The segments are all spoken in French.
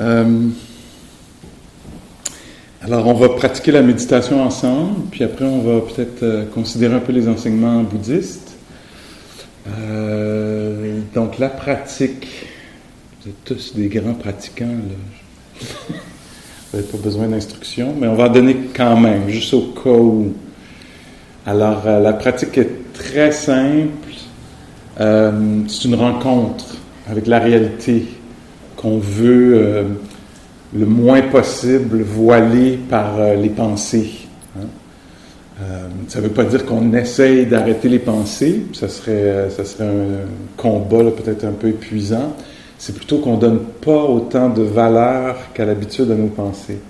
Euh, alors on va pratiquer la méditation ensemble, puis après on va peut-être euh, considérer un peu les enseignements bouddhistes. Euh, donc la pratique, vous êtes tous des grands pratiquants, là. vous n'avez pas besoin d'instruction, mais on va en donner quand même, juste au cas où. Alors la pratique est très simple, c'est une rencontre avec la réalité qu'on veut euh, le moins possible voiler par euh, les pensées. Hein. Euh, ça ne veut pas dire qu'on essaye d'arrêter les pensées, ça serait, ça serait un combat peut-être un peu épuisant. C'est plutôt qu'on ne donne pas autant de valeur qu'à l'habitude à nos pensées.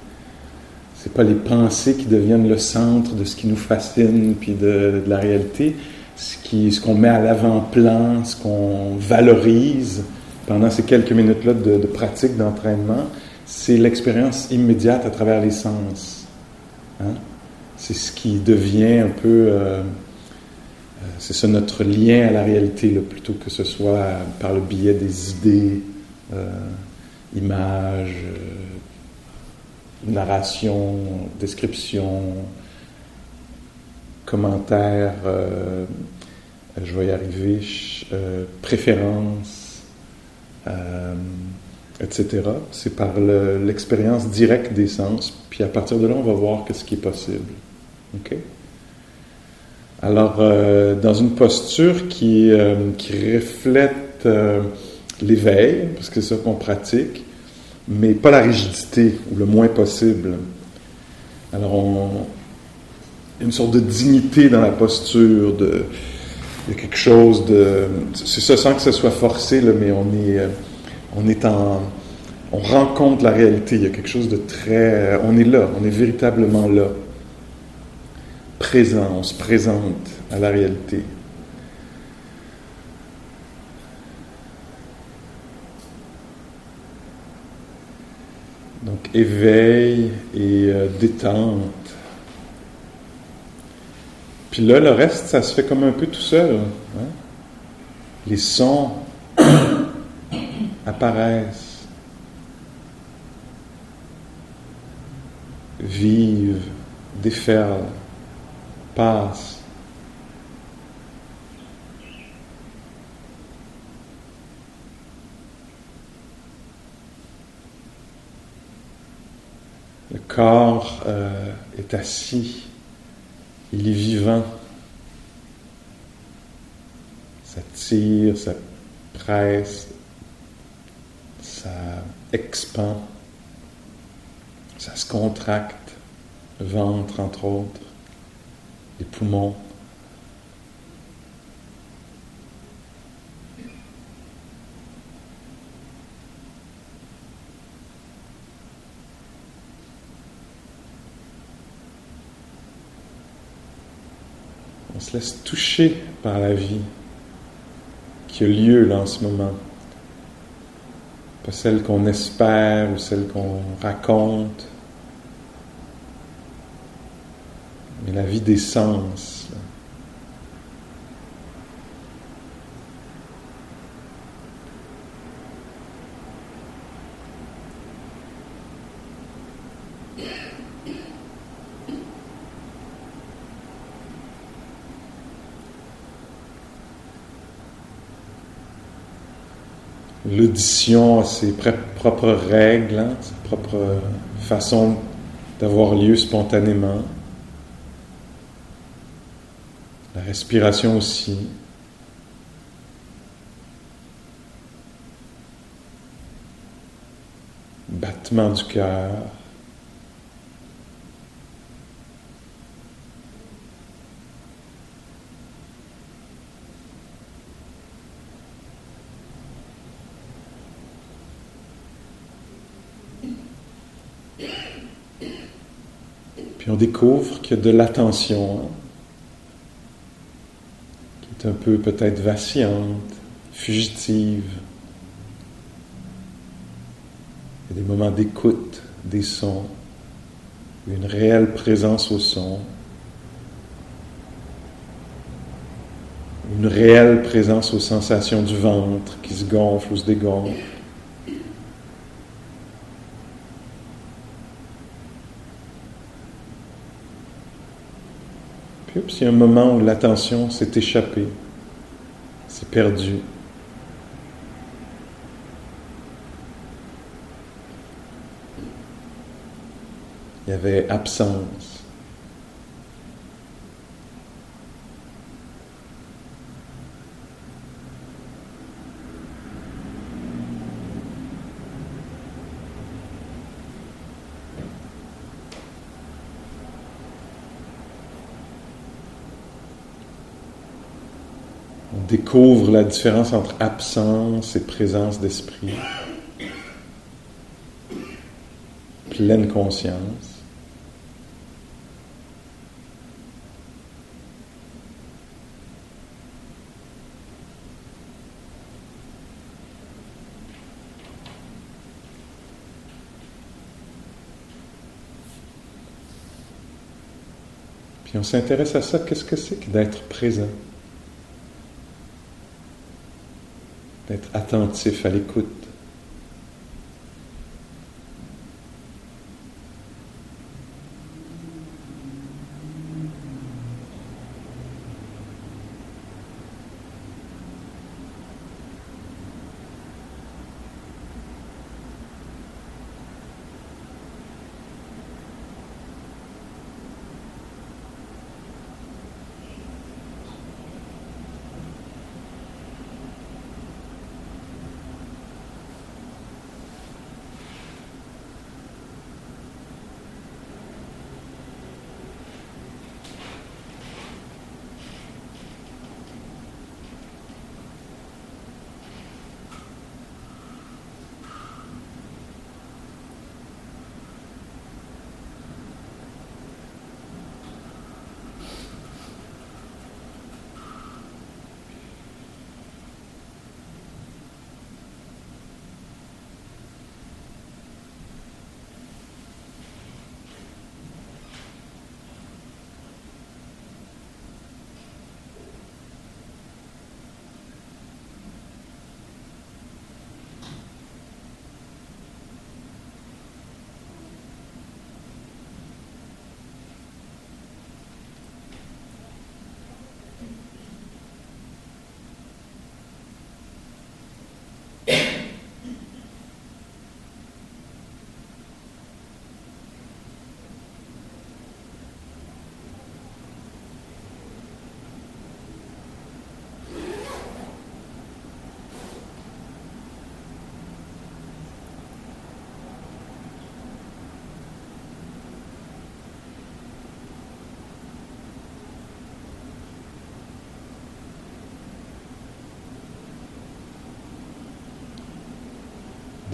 Ce pas les pensées qui deviennent le centre de ce qui nous fascine puis de, la réalité ce qu'on ce qu'on met à l'avant-plan, ce qu'on valorise pendant ces quelques minutes-là de, pratique, d'entraînement, c'est l'expérience immédiate à travers les sens. Hein? C'est ce qui devient un peu... Euh, euh, c'est ça notre lien à la réalité, plutôt que ce soit par le biais des idées, euh, images, narration, description, commentaires, euh, je vais y arriver, euh, préférences, euh, etc. C'est par l'expérience directe des sens, puis à partir de là, on va voir ce qui est possible. OK? Alors, dans une posture qui, qui reflète l'éveil, parce que c'est ça qu'on pratique, mais pas la rigidité, ou le moins possible. Alors, une sorte de dignité dans la posture, de, il y a quelque chose de... C'est ça sans que ce soit forcé, mais on est, euh, on est en... On rencontre la réalité, il y a quelque chose de très... On est là, on est véritablement là. Présent, on se présente à la réalité. Donc éveil et euh, détente. Puis là, le reste, ça se fait comme un peu tout seul. Hein. Les sons apparaissent, vivent, déferlent, passent. Le corps euh, est assis il est vivant. Ça tire, ça presse, ça expand, ça se contracte, le ventre entre autres, les poumons. On se laisse toucher par la vie qui a lieu là en ce moment. Pas celle qu'on espère ou celle qu'on raconte, mais la vie des sens. A ses propres règles, hein, ses propres façons d'avoir lieu spontanément. La respiration aussi. Battement du cœur. Puis on découvre qu'il y a de l'attention qui est un peu peut-être vacillante, fugitive. Il y a des moments d'écoute des sons, une réelle présence au son, une réelle présence aux sensations du ventre qui se gonfle ou se dégonfle. Puis, il y a un moment où l'attention s'est échappée, s'est perdue. Il y avait absence. On découvre la différence entre absence et présence d'esprit. Pleine conscience. Puis on s'intéresse à ça, qu'est-ce que c'est que d'être présent? D'être attentif à l'écoute.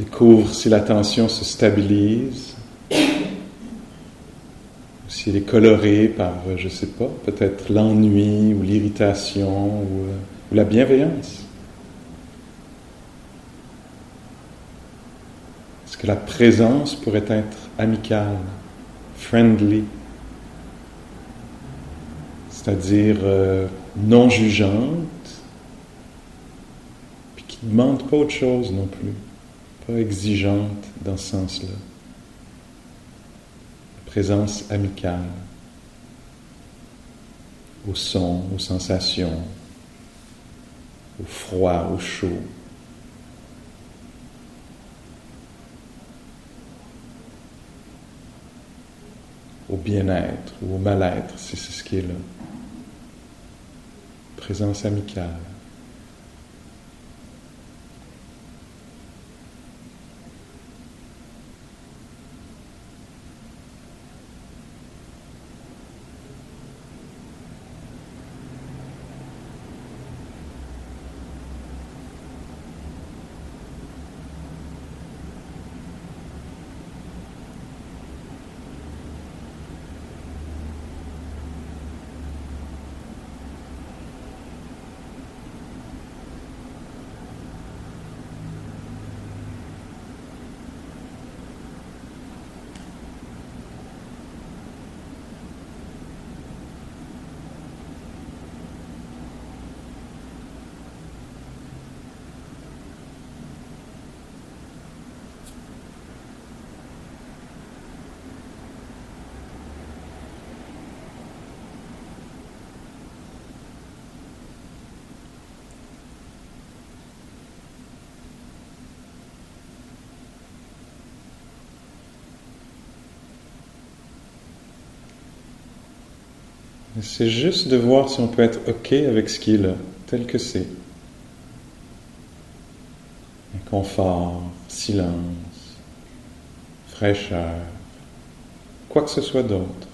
Découvre si la tension se stabilise, si elle est colorée par, je ne sais pas, peut-être l'ennui ou l'irritation ou, euh, ou la bienveillance. Est-ce que la présence pourrait être amicale, friendly, c'est-à-dire euh, non jugeante, puis qui ne demande pas autre chose non plus exigeante dans ce sens-là. Présence amicale au son, aux sensations, au froid, au chaud. au bien-être ou au mal-être, si c'est ce qui est là. Présence amicale. C'est juste de voir si on peut être OK avec ce qui est tel que c'est. Confort, silence, fraîcheur, quoi que ce soit d'autre.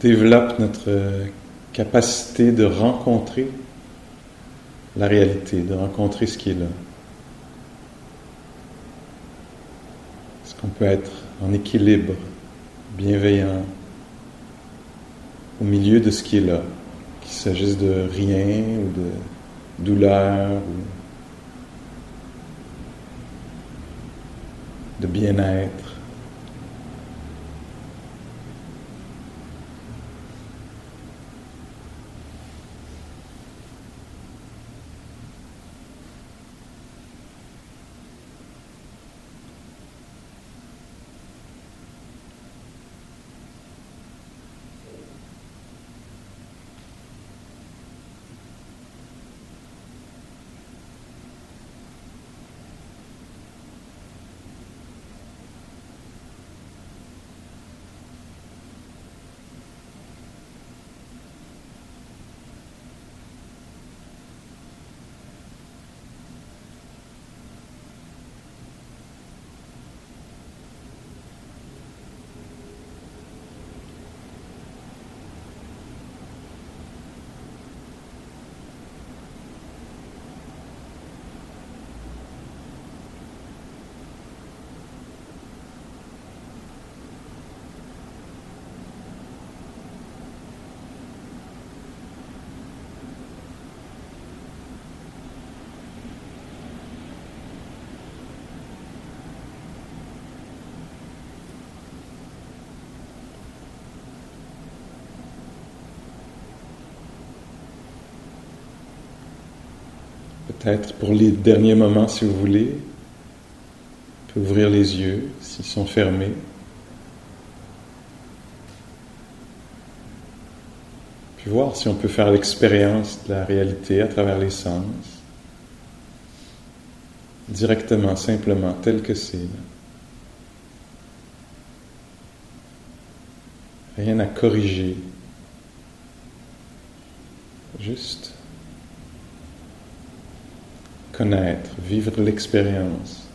Développe notre capacité de rencontrer la réalité, de rencontrer ce qui est là. Est-ce qu'on peut être en équilibre, bienveillant, au milieu de ce qui est là, qu'il s'agisse de rien ou de douleur ou de bien-être. Peut-être pour les derniers moments, si vous voulez, on peut ouvrir les yeux s'ils sont fermés. Puis voir si on peut faire l'expérience de la réalité à travers les sens, directement, simplement, tel que c'est. Rien à corriger. Juste connaître, vivre l'expérience.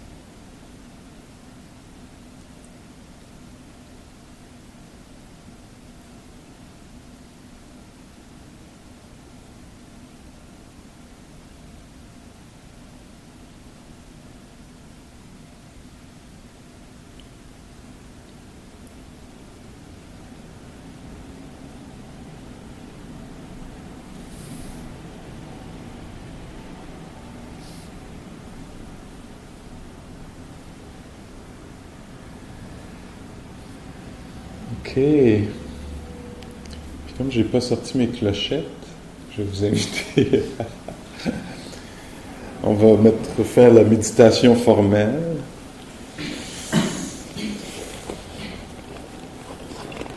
Pas sorti mes clochettes, je vais vous inviter. On va faire la méditation formelle.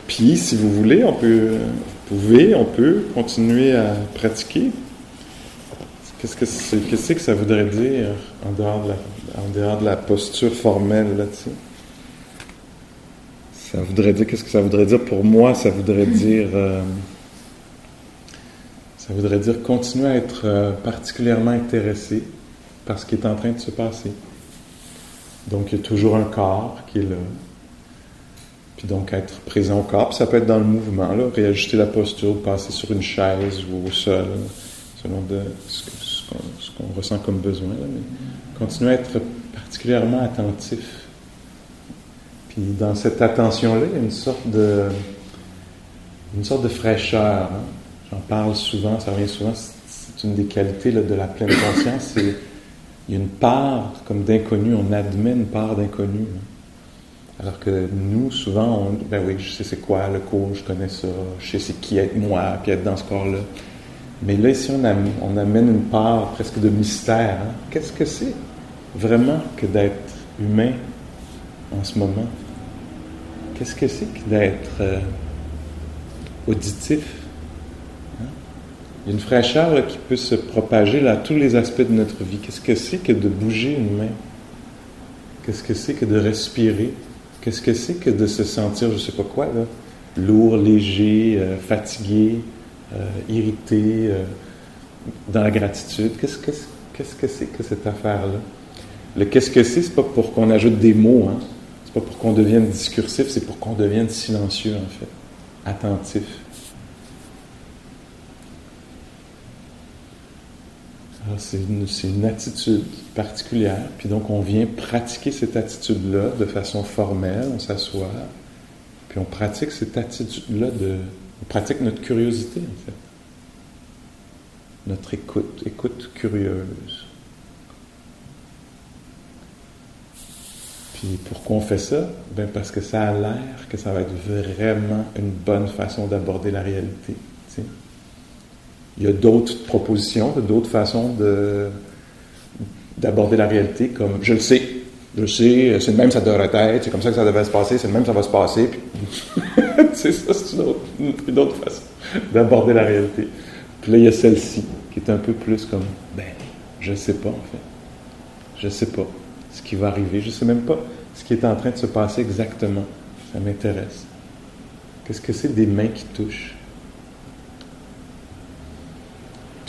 Puis, si vous voulez, on peut, pouvez, on peut continuer à pratiquer. Qu'est-ce que c'est, que ça voudrait dire en dehors de la, en dehors de la posture formelle là-dessus? Ça voudrait dire, qu'est-ce que ça voudrait dire pour moi? Ça voudrait dire, euh, ça voudrait dire continuer à être euh, particulièrement intéressé par ce qui est en train de se passer. Donc, il y a toujours un corps qui est là. Puis donc, être présent au corps. Ça peut être dans le mouvement, là, réajuster la posture, passer sur une chaise ou au sol, selon de, ce, qu'on, ressent comme besoin. mais continuer à être particulièrement attentif puis dans cette attention-là, il y a une sorte de, une sorte de fraîcheur. Hein. J'en parle souvent, ça revient souvent. C'est une des qualités de la pleine conscience. C'est il y a une part comme d'inconnu. On admet une part d'inconnu. Alors que nous, souvent, on, ben oui, je sais c'est quoi le cours, je connais ça, je sais c'est qui être moi, puis être dans ce corps-là. Mais là, ici, on, amène, on amène une part presque de mystère. Hein. Qu'est-ce que c'est vraiment que d'être humain en ce moment? Qu'est-ce que c'est que d'être euh, auditif? Une fraîcheur qui peut se propager là, à tous les aspects de notre vie. Qu'est-ce que c'est que de bouger une main? Qu'est-ce que c'est que de respirer? Qu'est-ce que c'est que de se sentir, je ne sais pas quoi, lourd, léger, euh, fatigué, euh, irrité, dans la gratitude? Qu'est-ce que qu'est-ce que c'est que cette affaire-là? Le qu'est-ce que c'est, c'est pas pour qu'on ajoute des mots, hein? pas pour qu'on devienne discursif, c'est pour qu'on devienne silencieux, en fait, attentif. C'est une, attitude particulière, puis donc on vient pratiquer cette attitude-là de façon formelle, on s'assoit, puis on pratique cette attitude-là de... On pratique notre curiosité, en fait. Notre écoute, écoute curieuse. Puis pourquoi on fait ça? Ben parce que ça a l'air que ça va être vraiment une bonne façon d'aborder la réalité. Il y a d'autres propositions, d'autres façons de, d'aborder la réalité, comme je le sais, je le sais, c'est le même ça devrait être, c'est comme ça que ça devait se passer, c'est le même ça va se passer. c'est ça, c'est une autre, une autre façon d'aborder la réalité. Puis là, il y a celle-ci, qui est un peu plus comme, ben, je sais pas en fait. Je sais pas ce qui va arriver. Je ne sais même pas ce qui est en train de se passer exactement. Ça m'intéresse. Qu'est-ce que c'est des mains qui touchent?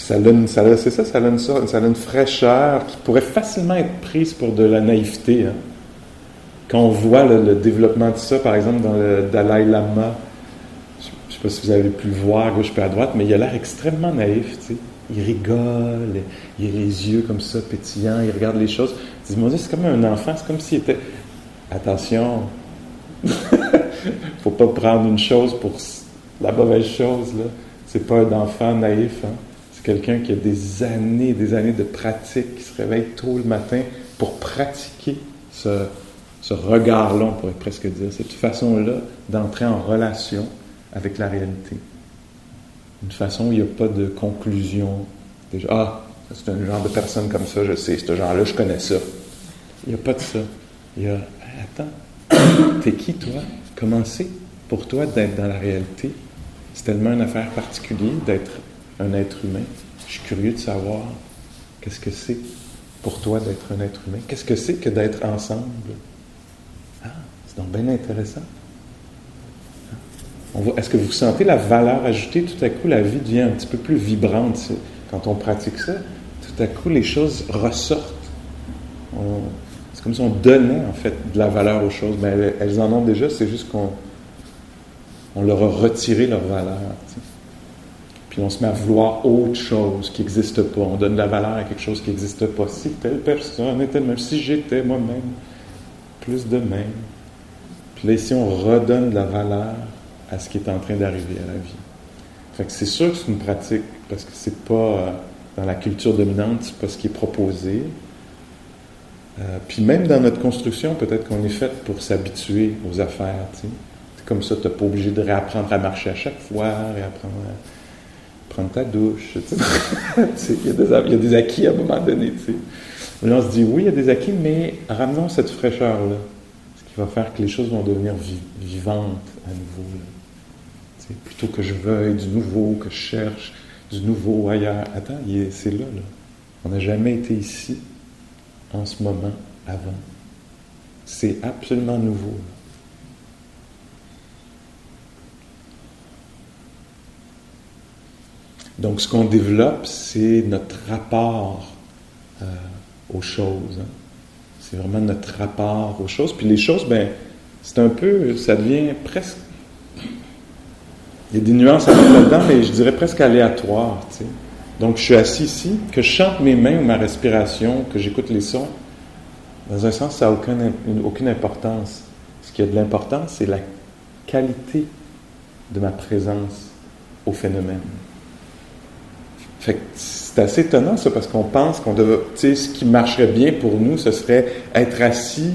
Ça donne, c'est ça, ça donne, ça, ça donne une fraîcheur qui pourrait facilement être prise pour de la naïveté. Hein. Quand on voit le, développement de ça, par exemple, dans le Dalai Lama, je ne sais pas si vous avez pu le voir gauche et à droite, mais il a l'air extrêmement naïf. Tu il rigole, il a les yeux comme ça pétillants, il regarde les choses. Il dit, c'est comme un enfant, c'est comme s'il était... Attention, faut pas prendre une chose pour la mauvaise chose, là. C'est pas un enfant naïf, hein. Quelqu'un qui a des années, des années de pratique, qui se réveille tôt le matin pour pratiquer ce, regard-là, on pourrait presque dire, cette façon-là d'entrer en relation avec la réalité une façon où il n'y a pas de conclusion. Ah, c'est un genre de personne comme ça, je sais, ce genre-là, je connais ça. Il n'y a pas de ça. Il y a, attends, t'es qui toi? Comment c'est pour toi d'être dans la réalité? C'est tellement une affaire particulière d'être un être humain. Je suis curieux de savoir qu'est-ce que c'est pour toi d'être un être humain. Qu'est-ce que c'est que d'être ensemble? Ah, c'est donc bien intéressant. Est-ce que vous sentez la valeur ajoutée? Tout à coup, la vie devient un petit peu plus vibrante. Quand on pratique ça, tout à coup, les choses ressortent. C'est comme si on donnait, en fait, de la valeur aux choses. Mais elles, en ont déjà, c'est juste qu'on on leur a retiré leur valeur. Puis on se met à vouloir autre chose qui n'existe pas. On donne de la valeur à quelque chose qui n'existe pas. Si telle personne était même, si j'étais moi-même, plus de même. Puis là, ici, on redonne de la valeur à ce qui est en train d'arriver à la vie. Fait que c'est sûr que c'est une pratique, parce que c'est pas euh, dans la culture dominante, c'est pas ce qui est proposé. Euh, puis même dans notre construction, peut-être qu'on est fait pour s'habituer aux affaires. comme ça, tu n'es pas obligé de réapprendre à marcher à chaque fois, réapprendre à prendre ta douche. Il y, y, a des acquis à un moment donné. Là, on se dit, oui, il y a des acquis, mais ramenons cette fraîcheur-là, ce qui va faire que les choses vont devenir vivantes à nouveau. Plutôt que je veuille du nouveau, que je cherche du nouveau ailleurs. Attends, c'est là, là. On n'a jamais été ici, en ce moment, avant. C'est absolument nouveau. Donc, ce qu'on développe, c'est notre rapport euh, aux choses. Hein. C'est vraiment notre rapport aux choses. Puis les choses, ben, c'est un peu, ça devient presque. Il y a des nuances à mettre là-dedans, mais je dirais presque aléatoire. Tu. Donc, je suis assis ici, que je chante mes mains ou ma respiration, que j'écoute les sons. Dans un sens, ça n'a aucune, aucune importance. Ce qui a de l'importance, c'est la qualité de ma présence au phénomène. C'est assez étonnant ça parce qu'on pense qu'on devait, tu sais, ce qui marcherait bien pour nous, ce serait être assis,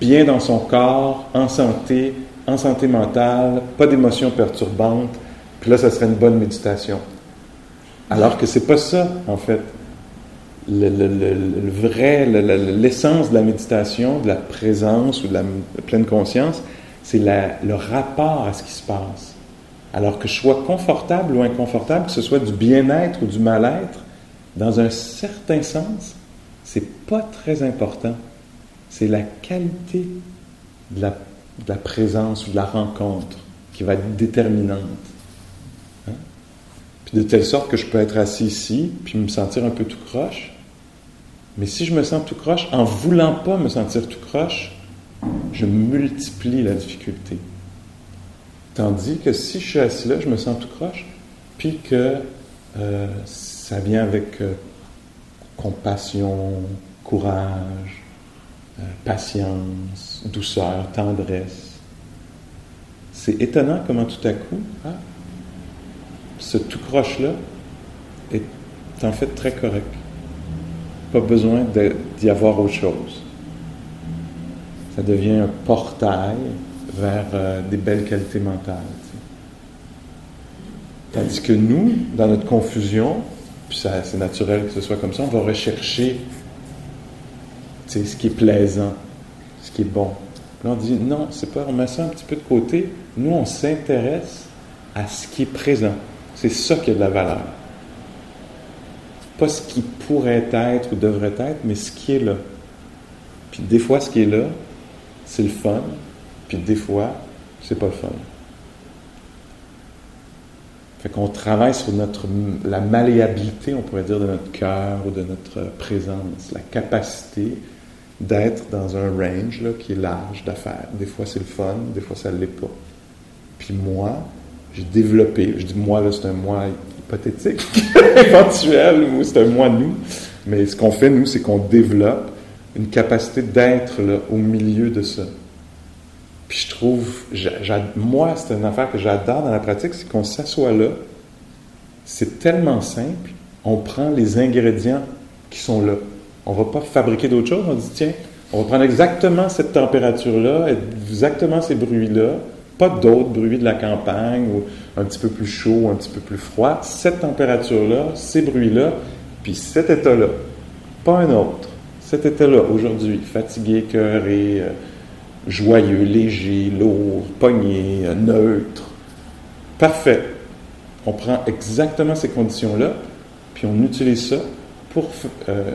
bien dans son corps, en santé, en santé mentale, pas d'émotions perturbantes, puis là, ça serait une bonne méditation. Alors que c'est pas ça, en fait. Le vrai, l'essence de la méditation, de la présence ou de la pleine conscience, c'est le rapport à ce qui se passe. Alors que je sois confortable ou inconfortable, que ce soit du bien-être ou du mal-être, dans un certain sens, c'est pas très important. C'est la qualité de la, présence ou de la rencontre qui va être déterminante. Hein? Puis de telle sorte que je peux être assis ici, puis me sentir un peu tout croche. Mais si je me sens tout croche, en voulant pas me sentir tout croche, je multiplie la difficulté. Tandis que si je suis assis là, je me sens tout croche, puis que euh, ça vient avec euh, compassion, courage, euh, patience, douceur, tendresse. C'est étonnant comment tout à coup, ah, ce tout croche-là est en fait très correct. Pas besoin d'y avoir autre chose. Ça devient un portail vers euh, des belles qualités mentales. Tandis que nous, dans notre confusion, puis c'est naturel que ce soit comme ça, on va rechercher ce qui est plaisant, ce qui est bon. Puis on dit non, c'est pas, on met ça un petit peu de côté. Nous, on s'intéresse à ce qui est présent. C'est ça qui a de la valeur. Pas ce qui pourrait être ou devrait être, mais ce qui est là. Puis des fois, ce qui est là, c'est le fun, puis des fois, c'est pas le fun. Fait qu'on travaille sur notre, la malléabilité, on pourrait dire, de notre cœur ou de notre présence, la capacité d'être dans un range là, qui est large d'affaires. Des fois, c'est le fun, des fois, ça ne l'est pas. Puis moi, j'ai développé, je dis moi, là, c'est un moi hypothétique, éventuel, ou c'est un moi nous, mais ce qu'on fait, nous, c'est qu'on développe une capacité d'être au milieu de ça. Puis je trouve, moi, c'est une affaire que j'adore dans la pratique, c'est qu'on s'assoit là, c'est tellement simple, on prend les ingrédients qui sont là. On ne va pas fabriquer d'autres choses, on dit, tiens, on va prendre exactement cette température-là, exactement ces bruits-là, pas d'autres bruits de la campagne ou un petit peu plus chaud, un petit peu plus froid, cette température-là, ces bruits-là, puis cet état-là, pas un autre. Cet état-là, aujourd'hui, fatigué, cœuré, euh, joyeux, léger, lourd, pogné, neutre. Parfait. On prend exactement ces conditions-là, puis on utilise ça pour euh,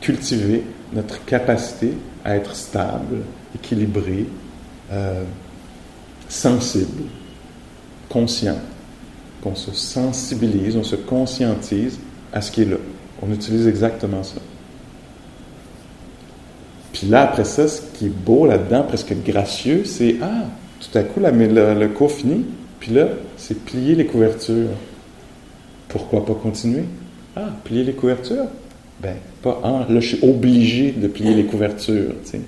cultiver notre capacité à être stable, équilibré, euh, sensible, conscient. Qu'on se sensibilise, on se conscientise à ce qui est là. On utilise exactement ça. Puis là, après ça, ce qui est beau là-dedans, presque gracieux, c'est Ah, tout à coup, le, cours finit, puis là, c'est plier les couvertures. Pourquoi pas continuer? Ah, plier les couvertures? Ben, pas ah, là, je suis obligé de plier les couvertures, tu sais.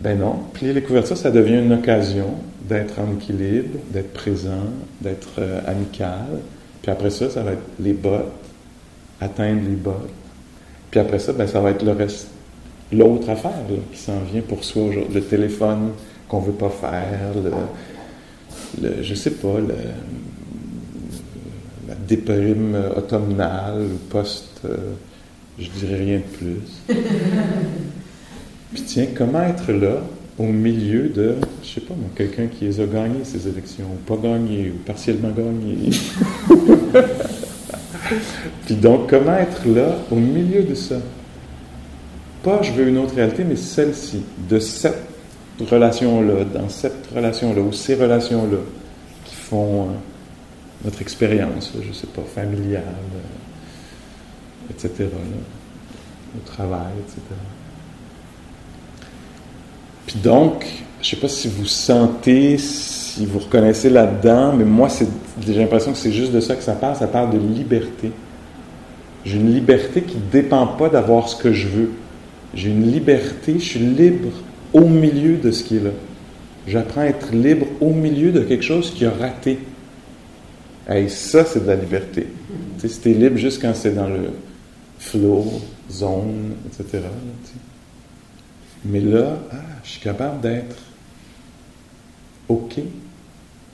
Ben non, plier les couvertures, ça devient une occasion d'être en équilibre, d'être présent, d'être euh, amical. Puis après ça, ça va être les bottes, atteindre les bottes. Puis après ça, ben, ça va être le reste l'autre affaire qui s'en vient pour soi aujourd'hui, le téléphone qu'on veut pas faire, le, le je sais pas, le, la déprime automnale ou post, euh, je dirais rien de plus. Puis tiens, comment être là au milieu de, je sais pas moi, quelqu'un qui les a gagné ces élections, ou pas gagné, ou partiellement gagné. Puis donc, comment être là au milieu de ça? Je veux une autre réalité, mais celle-ci, de cette relation-là, dans cette relation-là, ou ces relations-là, qui font euh, notre expérience, je sais pas, familiale, euh, etc., au travail, etc. Puis donc, je sais pas si vous sentez, si vous reconnaissez là-dedans, mais moi, j'ai l'impression que c'est juste de ça que ça parle. Ça parle de liberté. J'ai une liberté qui ne dépend pas d'avoir ce que je veux. J'ai une liberté, je suis libre au milieu de ce qui est là. J'apprends à être libre au milieu de quelque chose qui a raté. Et ça, c'est de la liberté. Tu si libre juste quand c'est dans le flow, zone, etc. Mais là, ah, je suis capable d'être OK,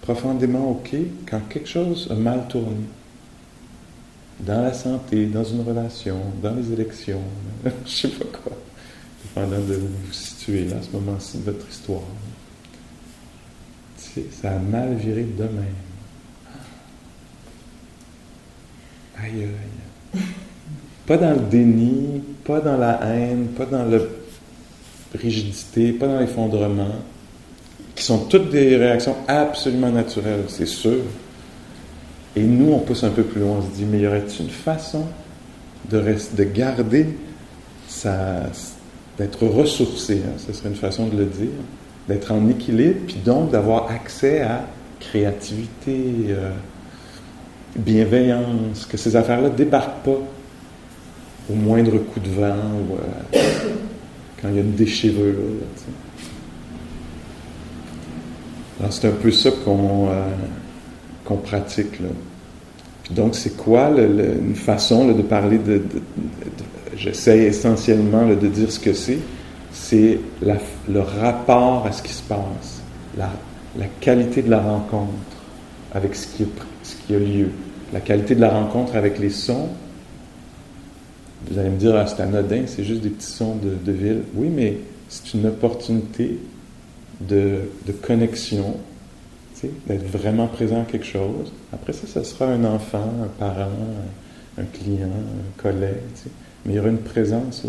profondément OK, quand quelque chose a mal tourné. Dans la santé, dans une relation, dans les élections, je ne sais pas quoi, dépendant de vous vous situez là, à ce moment-ci de votre histoire. Sais, ça a mal viré de même. Aïe, aïe. Pas dans le déni, pas dans la haine, pas dans la rigidité, pas dans l'effondrement, qui sont toutes des réactions absolument naturelles, c'est sûr. Et nous, on pousse un peu plus loin, on se dit, mais y aurait-il une façon de, de garder sa, d'être ressourcé, hein, ce serait une façon de le dire, d'être en équilibre, puis donc d'avoir accès à créativité, euh, bienveillance, que ces affaires-là ne débarquent pas au moindre coup de vent ou euh, quand il y a une déchirure. Alors c'est un peu ça qu'on euh, qu'on pratique. Donc c'est quoi une façon de parler de, j'essaie essentiellement de dire ce que c'est, c'est le rapport à ce qui se passe, la, la qualité de la rencontre avec ce qui, ce qui a lieu, la qualité de la rencontre avec les sons, vous allez me dire, ah, c'est anodin, c'est juste des petits sons de, ville. Oui, mais c'est une opportunité de, connexion, d'être vraiment présent à quelque chose. Après ça, ce sera un enfant, un parent, un, client, un collègue. Mais il y aura une présence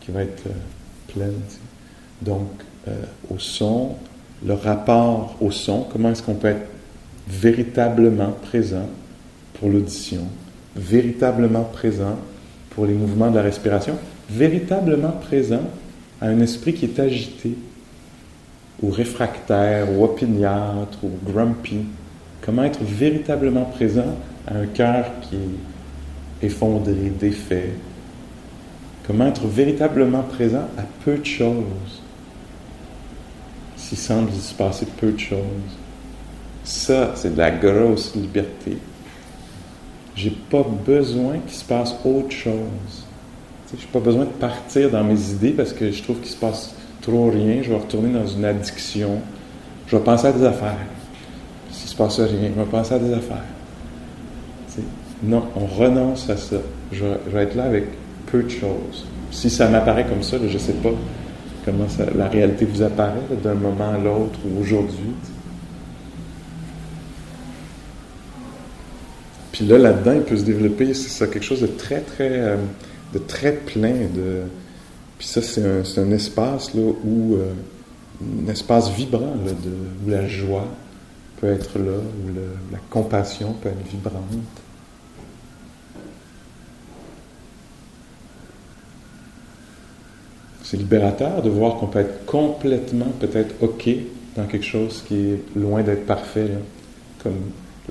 qui va être euh, pleine. Donc, euh, au son, le rapport au son, comment est-ce qu'on peut être véritablement présent pour l'audition, véritablement présent pour les mouvements de la respiration, véritablement présent à un esprit qui est agité, ou réfractaire, ou opiniâtre, ou grumpy. Comment être véritablement présent à un cœur qui est effondré, défait? Comment être véritablement présent à peu de choses? S'il semble se passer peu de choses. Ça, c'est de la grosse liberté. J'ai pas besoin qu'il se passe autre chose. Je n'ai pas besoin de partir dans mes idées parce que je trouve qu'il se passe trop rien. Je vais retourner dans une addiction. Je vais penser à des affaires. S'il se passe rien, je vais penser à des affaires. non, on renonce à ça. Je, vais être là avec peu de choses. Si ça m'apparaît comme ça, je ne sais pas comment la réalité vous apparaît d'un moment à l'autre ou aujourd'hui. Puis là, là-dedans, il peut se développer, c'est ça, quelque chose de très, très, euh, de très plein. De... Puis ça, c'est un, espace là, où, euh, un espace vibrant, où la joie peut être là, où la compassion peut être vibrante. C'est libérateur de voir qu'on peut être complètement, peut-être, OK dans quelque chose qui est loin d'être parfait, comme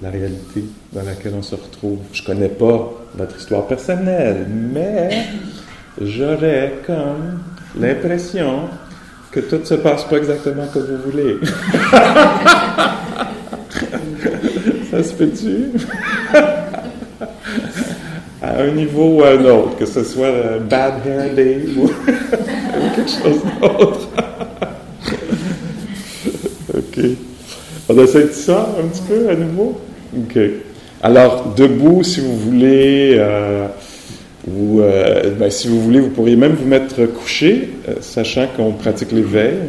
la réalité dans laquelle on se retrouve. Je connais pas votre histoire personnelle, mais j'aurais comme l'impression que tout se passe pas exactement comme vous voulez. Ça se peut-tu? à un niveau ou à un autre, que ce soit Bad Hair Day ou quelque chose d'autre. On essaie de ça un petit peu à nouveau? OK. Alors, debout, si vous voulez, euh, ou euh, ben, si vous voulez, vous pourriez même vous mettre couché, euh, sachant qu'on pratique l'éveil.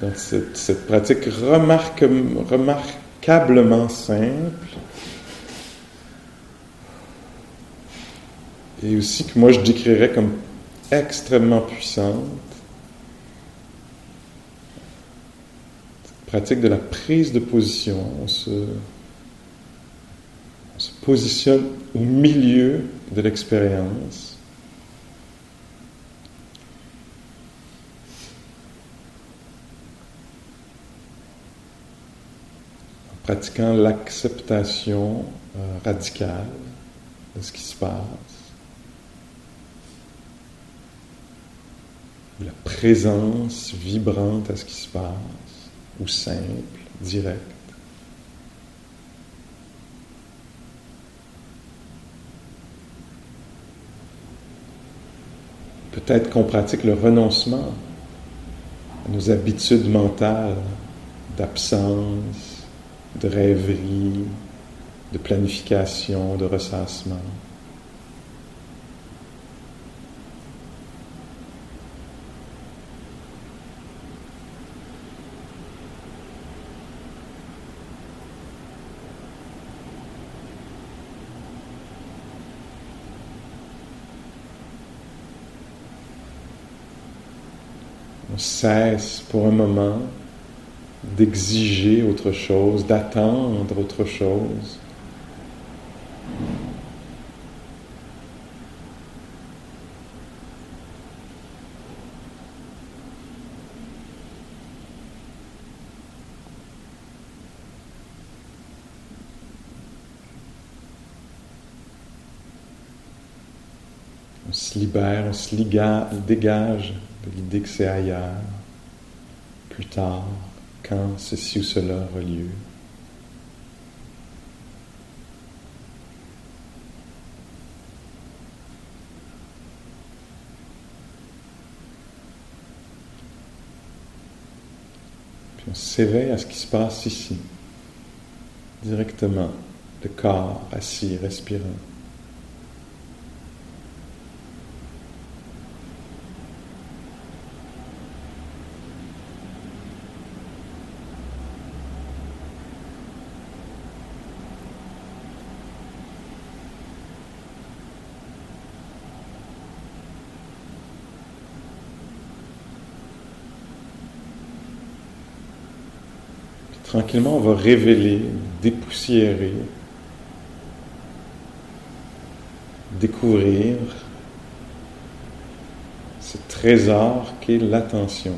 Donc, cette, cette pratique remarquablement simple et aussi que moi je décrirais comme extrêmement puissante. Pratique de la prise de position. On se, on se positionne au milieu de l'expérience. En pratiquant l'acceptation euh, radicale de ce qui se passe. la présence vibrante à ce qui se passe, ou simple, direct. Peut-être qu'on pratique le renoncement à nos habitudes mentales d'absence, de rêverie, de planification, de ressassement. On cesse pour un moment d'exiger autre chose, d'attendre autre chose. On se libère, on se dégage l'idée que c'est ailleurs, plus tard, quand ceci ou cela aura lieu. Puis on s'éveille à ce qui se passe ici, directement, le corps assis, respirant. Tranquillement, on va révéler, dépoussiérer, découvrir ce trésor qu'est l'attention.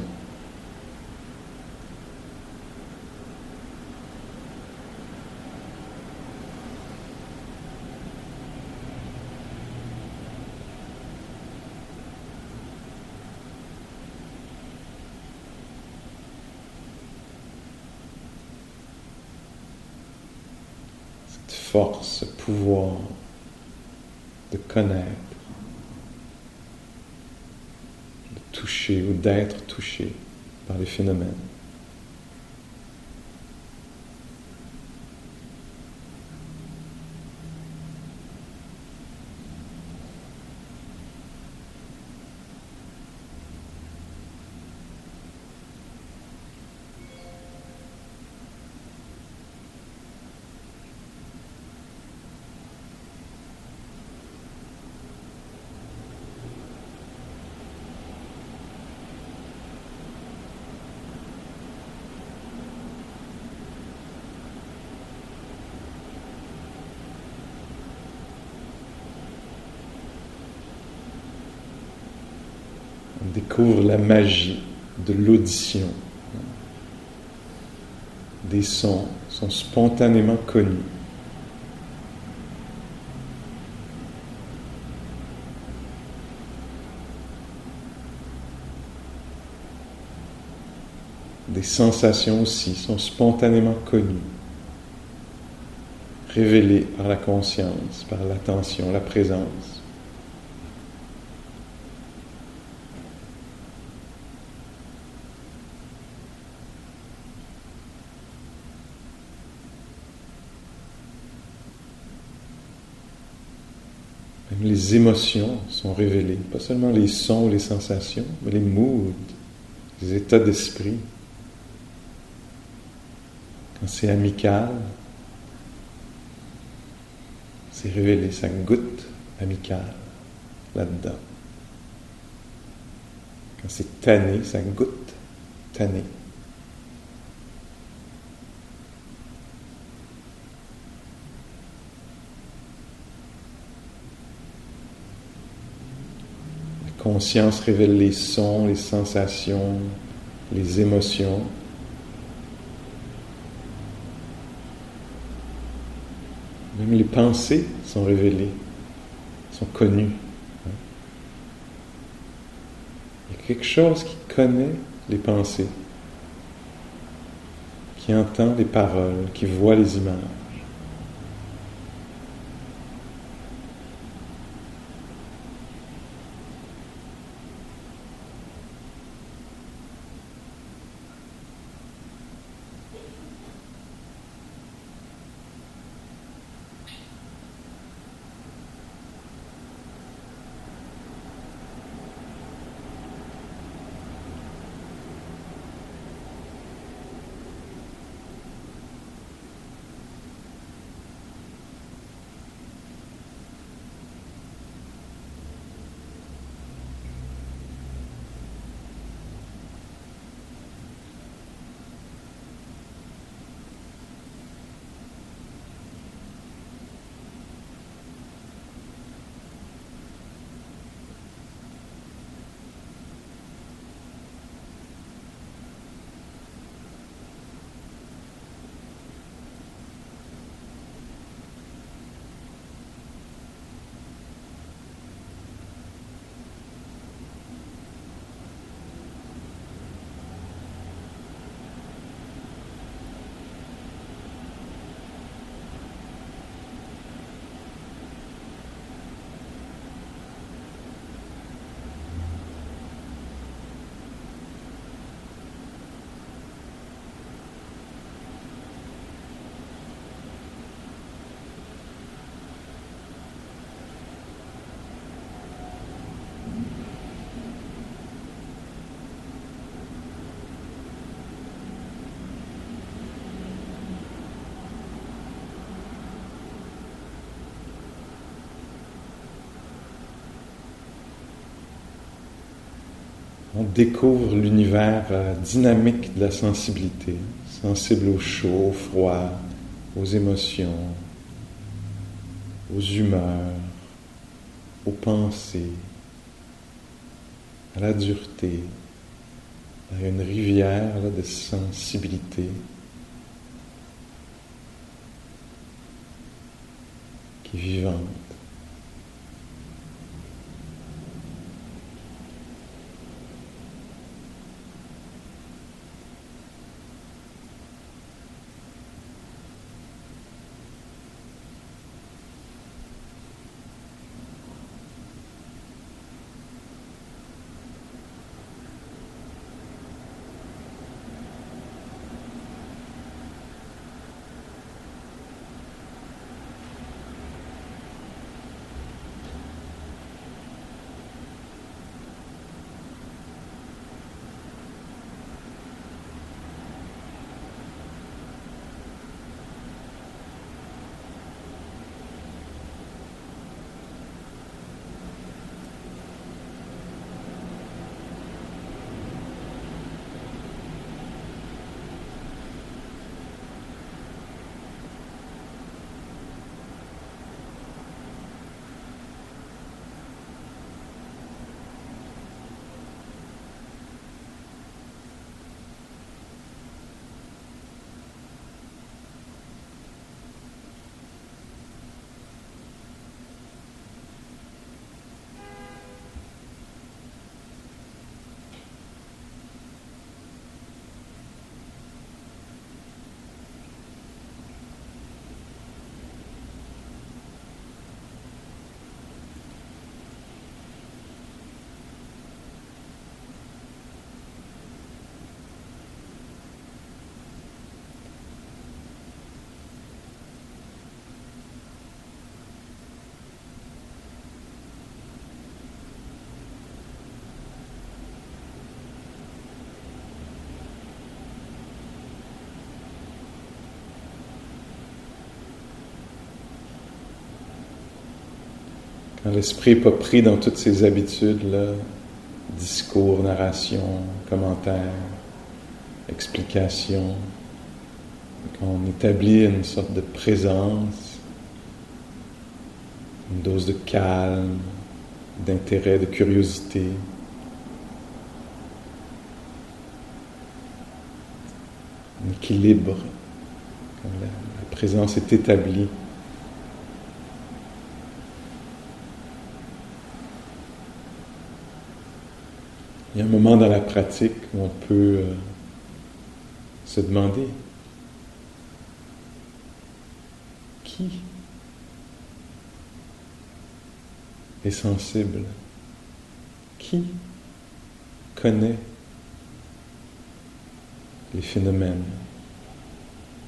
Force, pouvoir de connaître, de toucher ou d'être touché par les phénomènes. découvre magie de l'audition. Des sons sont spontanément connus. Des sensations aussi sont spontanément connues, révélées par la conscience, par l'attention, la présence. Même les émotions sont révélées, pas seulement les sons ou les sensations, mais les moods, les états d'esprit. Quand c'est amical, c'est révélé, ça goûte amical là-dedans. Quand c'est tanné, ça goûte tanné. La conscience révèle les sons, les sensations, les émotions. Même les pensées sont révélées, sont connues. Il y a quelque chose qui connaît les pensées, qui entend les paroles, qui voit les images. On découvre l'univers euh, dynamique de la sensibilité, sensible au chaud, au froid, aux émotions, aux humeurs, aux pensées, à la dureté. A une rivière de sensibilité qui est vivante. L'esprit n'est pas pris dans toutes ces habitudes-là, discours, narration, commentaires, explications, quand on établit une sorte de présence, une dose de calme, d'intérêt, de curiosité, un équilibre, la présence est établie. Il y a un moment dans la pratique où on peut euh, se demander qui est sensible, qui connaît les phénomènes?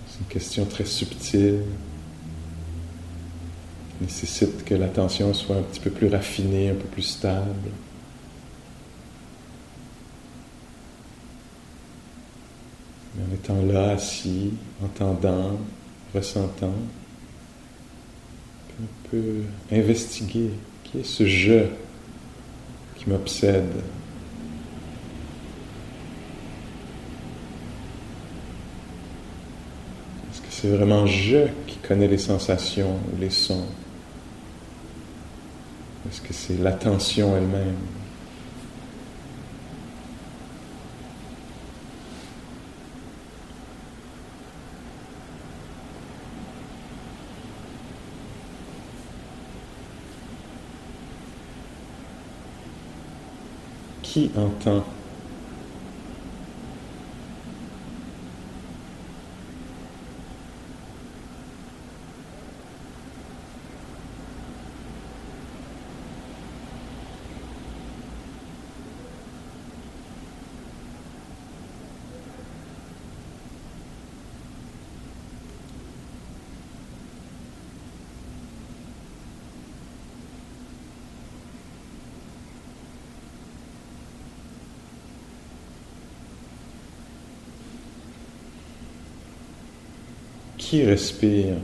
C'est une question très subtile, nécessite que l'attention soit un petit peu plus raffinée, un peu plus stable. En étant là, assis, entendant, ressentant, on peut investiguer qui est ce je qui m'obsède. Est-ce que c'est vraiment je qui connais les sensations ou les sons? Est-ce que c'est l'attention elle-même? Qui entend qui respire?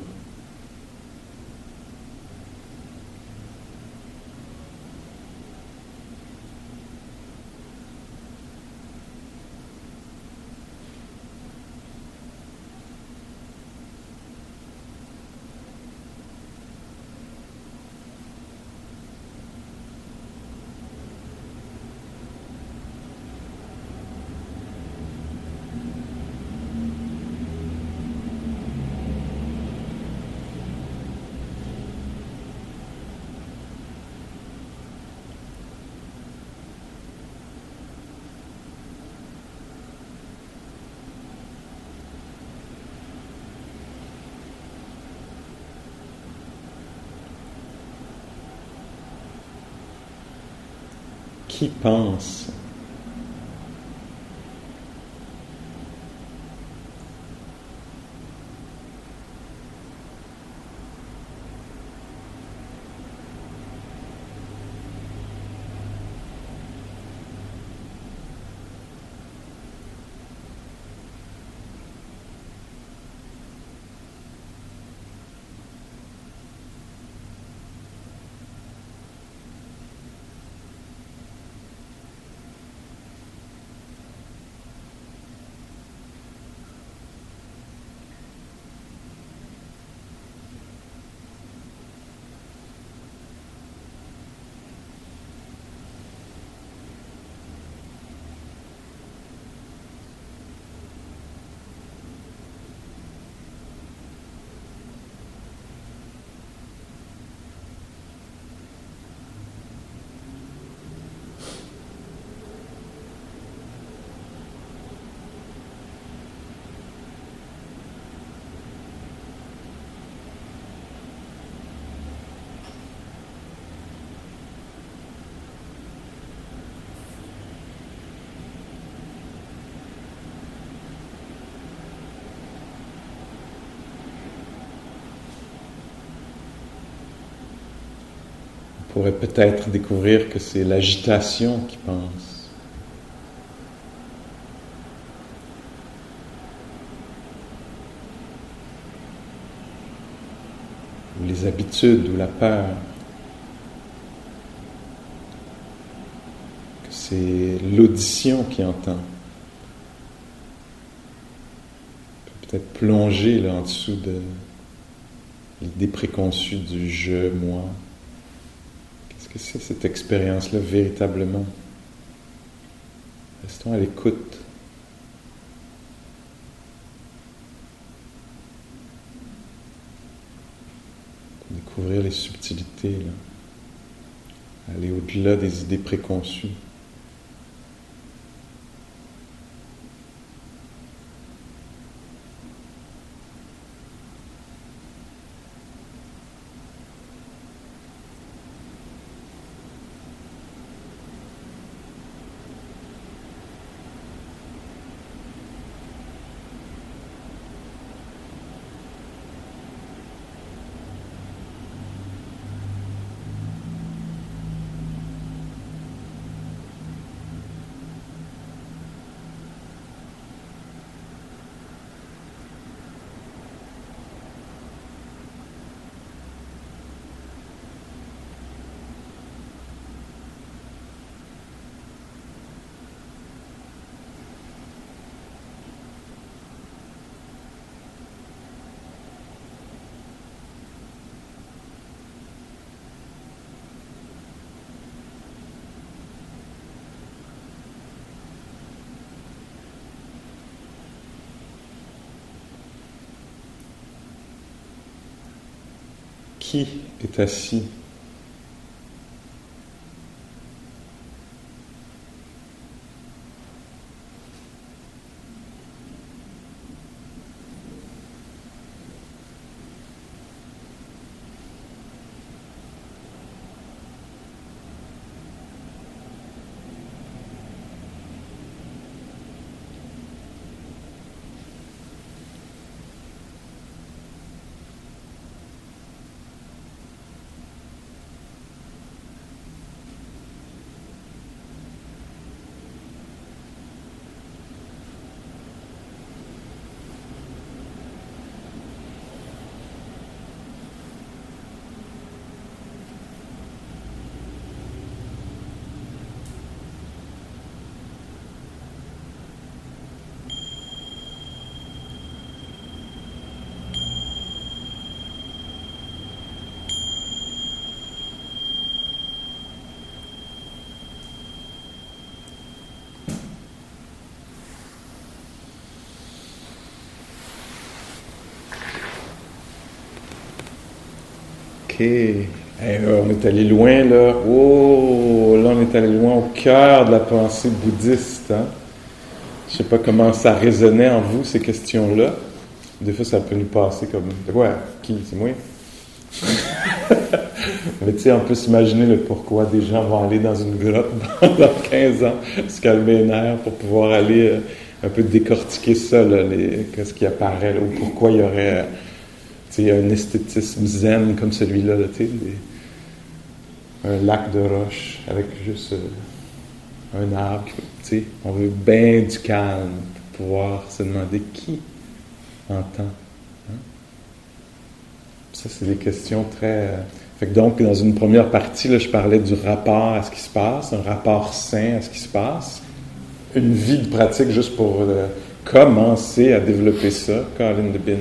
Qui pense pourrait peut-être découvrir que c'est l'agitation qui pense. Ou les habitudes ou la peur. Que c'est l'audition qui entend. On peut peut-être plonger là en dessous de l'idée préconçue du je, moi. Que c'est cette expérience-là véritablement? Restons à l'écoute. Découvrir les subtilités, aller au-delà des idées préconçues. Qui est assis OK. on est allé loin, là. Oh, là, on est allé loin au cœur de la pensée bouddhiste. Hein? Je ne sais pas comment ça résonnait en vous, ces questions-là. Des fois, ça peut nous passer comme De Qui? C'est moi? Mais tu sais, on peut s'imaginer le pourquoi des gens vont aller dans une grotte pendant 15 ans, se calmer les pour pouvoir aller euh, un peu décortiquer ça, là, ce qui apparaît, ou pourquoi il y aurait un esthétisme zen comme celui-là, un lac de roche avec juste euh, un arbre. On veut bien du calme pour pouvoir se demander qui entend. Hein? Ça, c'est des questions très. Euh, donc, dans une première partie, là, je parlais du rapport à ce qui se passe, un rapport sain à ce qui se passe, une vie de pratique juste pour euh, commencer à développer ça, Colin de Bin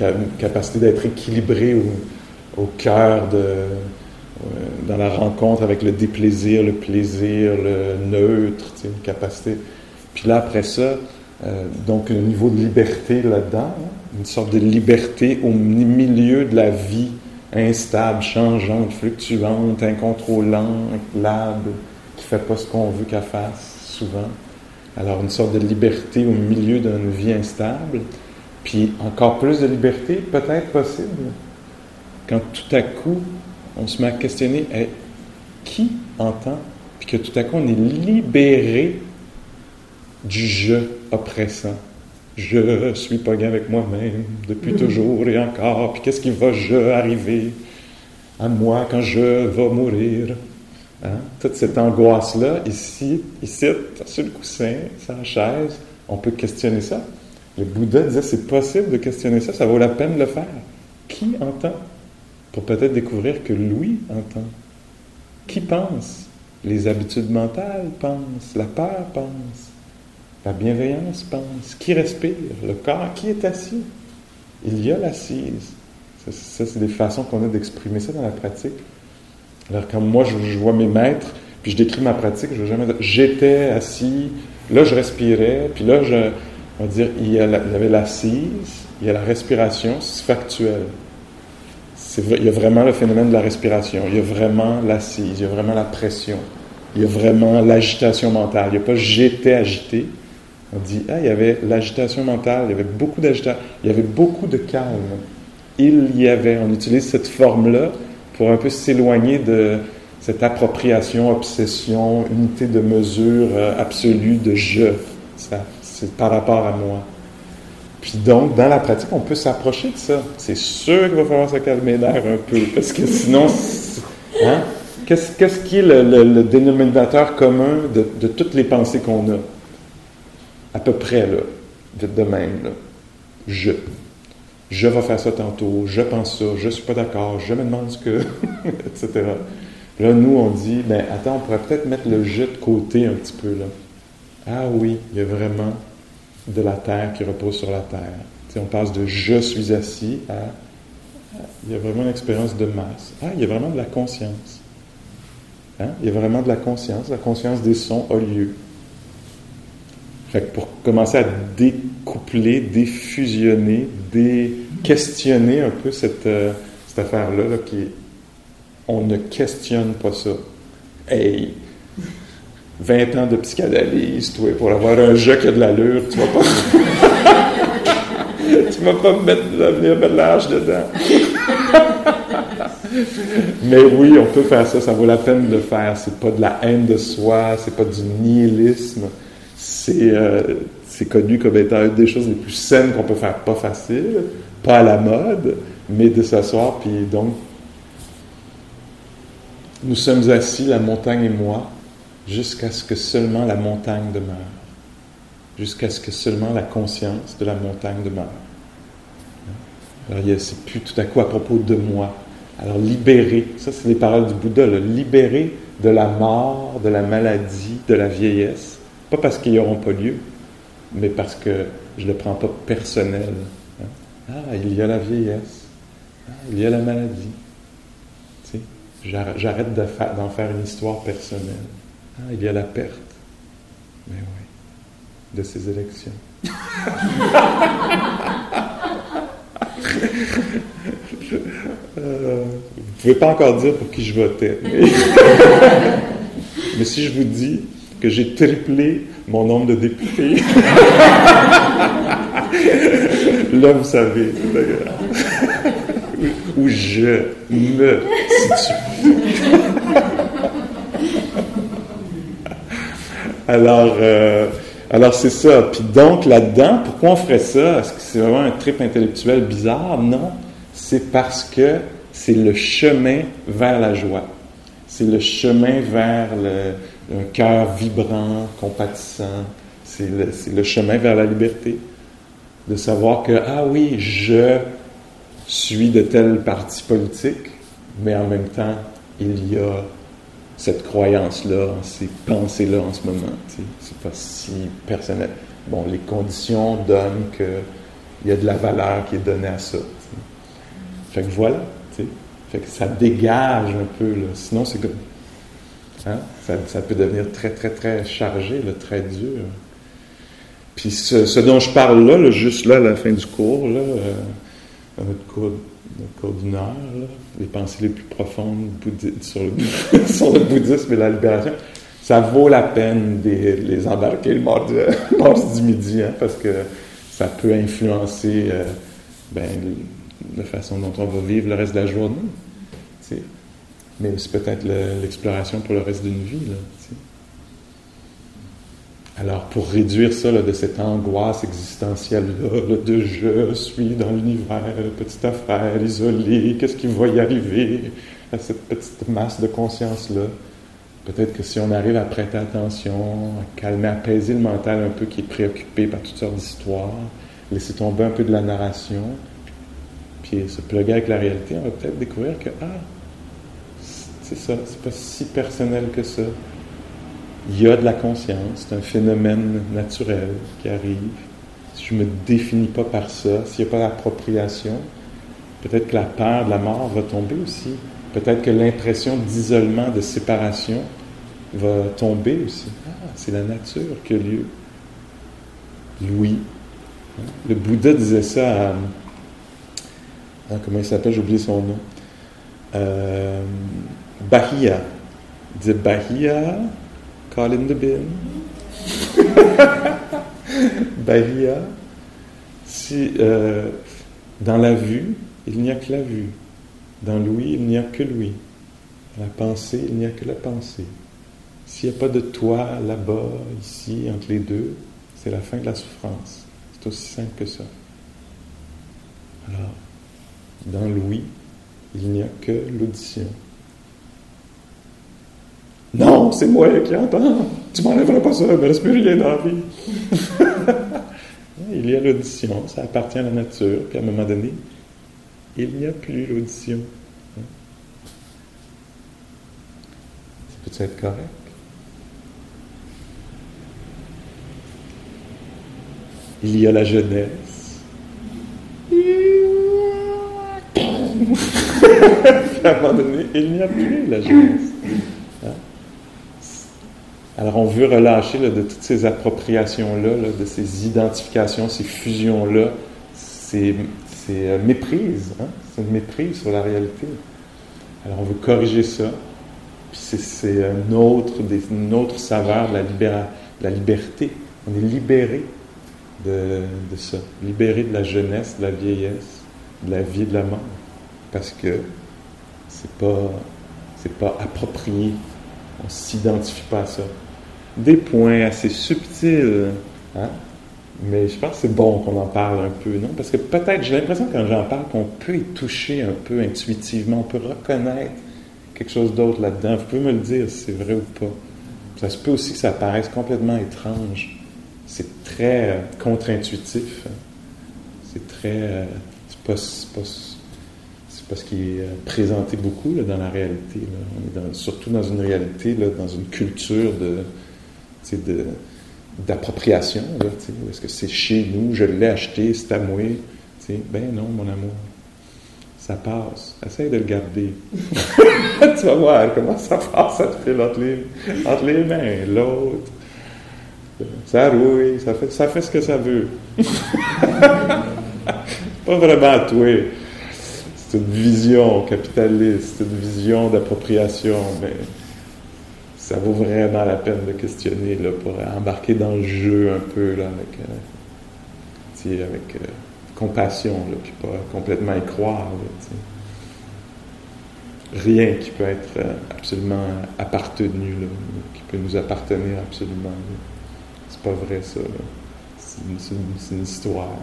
une capacité d'être équilibré au, cœur de, euh, dans la rencontre avec le déplaisir, le plaisir, le neutre, une capacité. Puis là, après ça, euh, donc le niveau de liberté là-dedans, hein, une sorte de liberté au milieu de la vie instable, changeante, fluctuante, incontrôlante, lable, qui fait pas ce qu'on veut qu'elle fasse souvent. Alors une sorte de liberté au milieu d'une vie instable. Puis encore plus de liberté, peut-être possible, quand tout à coup, on se met à questionner qui entend, puis que tout à coup, on est libéré du je oppressant. Je suis pas bien avec moi-même depuis toujours et encore, puis qu'est-ce qui va je arriver à moi quand je vais mourir? Hein? Toute cette angoisse-là, ici, ici, sur le coussin, sur la chaise, on peut questionner ça. Le Bouddha disait c'est possible de questionner ça, ça vaut la peine de le faire. Qui entend? Pour peut-être découvrir que lui entend. Qui pense? Les habitudes mentales pensent, la peur pense, la bienveillance pense. Qui respire? Le corps, qui est assis? Il y a l'assise. Ça, c'est des façons qu'on a d'exprimer ça dans la pratique. Alors, quand moi, je, vois mes maîtres, puis je décris ma pratique, je vais jamais dire j'étais assis, là, je respirais, puis là, je, on va dire, il y, avait l'assise, il y a la respiration, c'est factuel. il y a vraiment le phénomène de la respiration, il y a vraiment l'assise, il y a vraiment la pression, il y a vraiment l'agitation mentale. Il n'y a pas j'étais agité. On dit, ah, il y avait l'agitation mentale, il y avait beaucoup d'agitation, il y avait beaucoup de calme. Il y avait, on utilise cette forme-là pour un peu s'éloigner de cette appropriation, obsession, unité de mesure euh, absolue de je. Ça, c'est par rapport à moi. Puis donc, dans la pratique, on peut s'approcher de ça. C'est sûr qu'il va falloir se calmer d'air un peu, parce que sinon, hein? qu'est-ce, qui est le, dénominateur commun de, toutes les pensées qu'on a? À peu près, là, de, même, là. Je. Je vais faire ça tantôt, je pense ça, je suis pas d'accord, je me demande ce que, etc. Là, nous, on dit, ben attends, on pourrait peut-être mettre le je de côté un petit peu, là. Ah oui, il y a vraiment de la terre qui repose sur la terre. on passe de je suis assis à il y a vraiment une expérience de masse. Ah, il y a vraiment de la conscience. Hein? Il y a vraiment de la conscience. La conscience des sons a lieu. Pour commencer à découpler, défusionner, questionner un peu cette, euh, cette affaire-là, là, qui on ne questionne pas ça. Hey, 20 ans de psychanalyse, toi, pour avoir un jeu qui a de l'allure, tu vas pas. tu vas pas me mettre, venir mettre l'âge dedans. Mais oui, on peut faire ça, ça vaut la peine de le faire. C'est pas de la haine de soi, c'est pas du nihilisme. C'est euh, connu comme étant une des choses les plus saines qu'on peut faire, pas facile, pas à la mode, mais de s'asseoir, puis donc, nous sommes assis, la montagne et moi, jusqu'à ce que seulement la montagne demeure, jusqu'à ce que seulement la conscience de la montagne demeure. Alors, c'est plus tout à coup à propos de moi. Alors, libérer, ça c'est les paroles du Bouddha, libérer de la mort, de la maladie, de la vieillesse, pas parce qu'ils n'auront pas lieu, mais parce que je ne le prends pas personnel. Hein? Ah, il y a la vieillesse, ah, il y a la maladie. J'arrête d'en faire une histoire personnelle. Ah, il y a la perte. Mais oui, de ces élections. euh, vous ne pouvez pas encore dire pour qui je votais. Mais, si je vous dis que j'ai triplé mon nombre de députés, là, vous savez, où je me situe. Alors, euh, alors c'est ça. Puis donc, là-dedans, pourquoi on ferait ça? Est-ce que c'est vraiment un trip intellectuel bizarre? Non. C'est parce que c'est le chemin vers la joie. C'est le chemin vers le, un cœur vibrant, compatissant. C'est le, le chemin vers la liberté. De savoir que, ah oui, je suis de tel parti politique, mais en même temps, il y a cette croyance-là, ces pensées-là en ce moment. C'est pas si personnel. Bon, les conditions donnent qu'il y a de la valeur qui est donnée à ça. Fait que voilà. Fait que ça dégage un peu. Là. Sinon, c'est comme. Hein? Ça, peut devenir très, très, très chargé, très dur. Puis ce, dont je parle là, juste là, à la fin du cours, là, euh, notre cours le les pensées les plus profondes sur le, bouddhisme et la libération, ça vaut la peine de les embarquer le mardi, du midi, hein, parce que ça peut influencer euh, ben, la façon dont on va vivre le reste de la journée. Mais c'est peut-être l'exploration pour le reste d'une vie. Là, alors, pour réduire ça de cette angoisse existentielle-là, de je suis dans l'univers, petite affaire, isolée, qu'est-ce qui va y arriver à cette petite masse de conscience-là, peut-être que si on arrive à prêter attention, à calmer, apaiser le mental un peu qui est préoccupé par toutes sortes d'histoires, laisser tomber un peu de la narration, puis se plugger avec la réalité, on va peut-être découvrir que, ah, c'est ça, c'est pas si personnel que ça. Il y a de la conscience, c'est un phénomène naturel qui arrive. Si je me définis pas par ça, s'il n'y a pas d'appropriation, peut-être que la peur de la mort va tomber aussi. Peut-être que l'impression d'isolement, de séparation va tomber aussi. Ah, c'est la nature qui a lieu. Louis. Le Bouddha disait ça à. Ah, comment il s'appelle? J'ai oublié son nom. Euh, Bahia. Il disait Bahia, call in the bin. Bahia. Si, euh, dans la vue, il n'y a que la vue. Dans l'ouïe, il n'y a que l'ouïe. Dans la pensée, il n'y a que la pensée. S'il n'y a pas de toi là-bas, ici, entre les deux, c'est la fin de la souffrance. C'est aussi simple que ça. Alors, dans l'ouïe, il n'y a que l'audition. Non, c'est moi qui entends. Tu m'enlèveras pas ça, il ne reste plus rien dans la vie. il y a l'audition, ça appartient à la nature, puis à un moment donné, il n'y a plus l'audition. Ça peut être correct? Il y a la jeunesse. à un moment donné, il n'y a plus la jeunesse. Alors on veut relâcher de toutes ces appropriations-là, de ces identifications, ces fusions-là, ces, euh, méprises. Hein? C'est une méprise sur la réalité. Alors on veut corriger ça. C'est un autre, une autre saveur de la, liberté. On est libéré de, ça, libéré de la jeunesse, de la vieillesse, de la vie, de la mort. Parce que c'est pas, pas approprié. On s'identifie pas à ça. Des points assez subtils, hein? mais je pense que c'est bon qu'on en parle un peu, non? Parce que peut-être, j'ai l'impression quand j'en parle qu'on peut y toucher un peu intuitivement, on peut reconnaître quelque chose d'autre là-dedans. Vous pouvez me le dire si c'est vrai ou pas. Ça se peut aussi que ça paraisse complètement étrange. C'est très euh, contre-intuitif. C'est très. Euh, c'est pas, pas parce qu'il est euh, présenté beaucoup dans la réalité. On est surtout dans une réalité, là, dans une culture de, d'appropriation. Est-ce que c'est chez nous, je l'ai acheté, c'est à moi? Ben non, mon amour. Ça passe. Essaye de le garder. tu vas voir comment ça passe, ça te fait entre les, mains. L'autre. Ça rouille, ça fait, ça fait ce que ça veut. pas vraiment toi c'est une vision capitaliste, une vision d'appropriation, mais ça vaut vraiment la peine de questionner là, pour embarquer dans le jeu un peu là, avec, euh, avec euh, compassion, là, puis pas complètement y croire. Rien qui peut être euh, absolument appartenu, là, qui peut nous appartenir absolument. C'est pas vrai ça. C'est une histoire.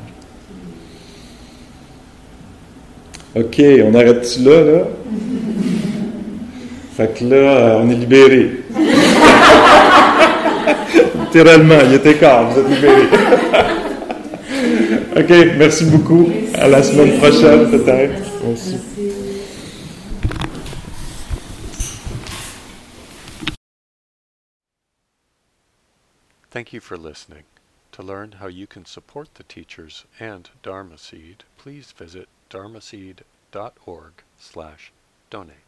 OK, on arrête-tu là, là? Fait que là, on est libéré. Calme, vous êtes. OK, merci beaucoup. À la semaine prochaine, peut-être. Merci. Thank you for listening. To learn how you can support the teachers and Dharma Seed, please visit dharmaseed.org slash donate.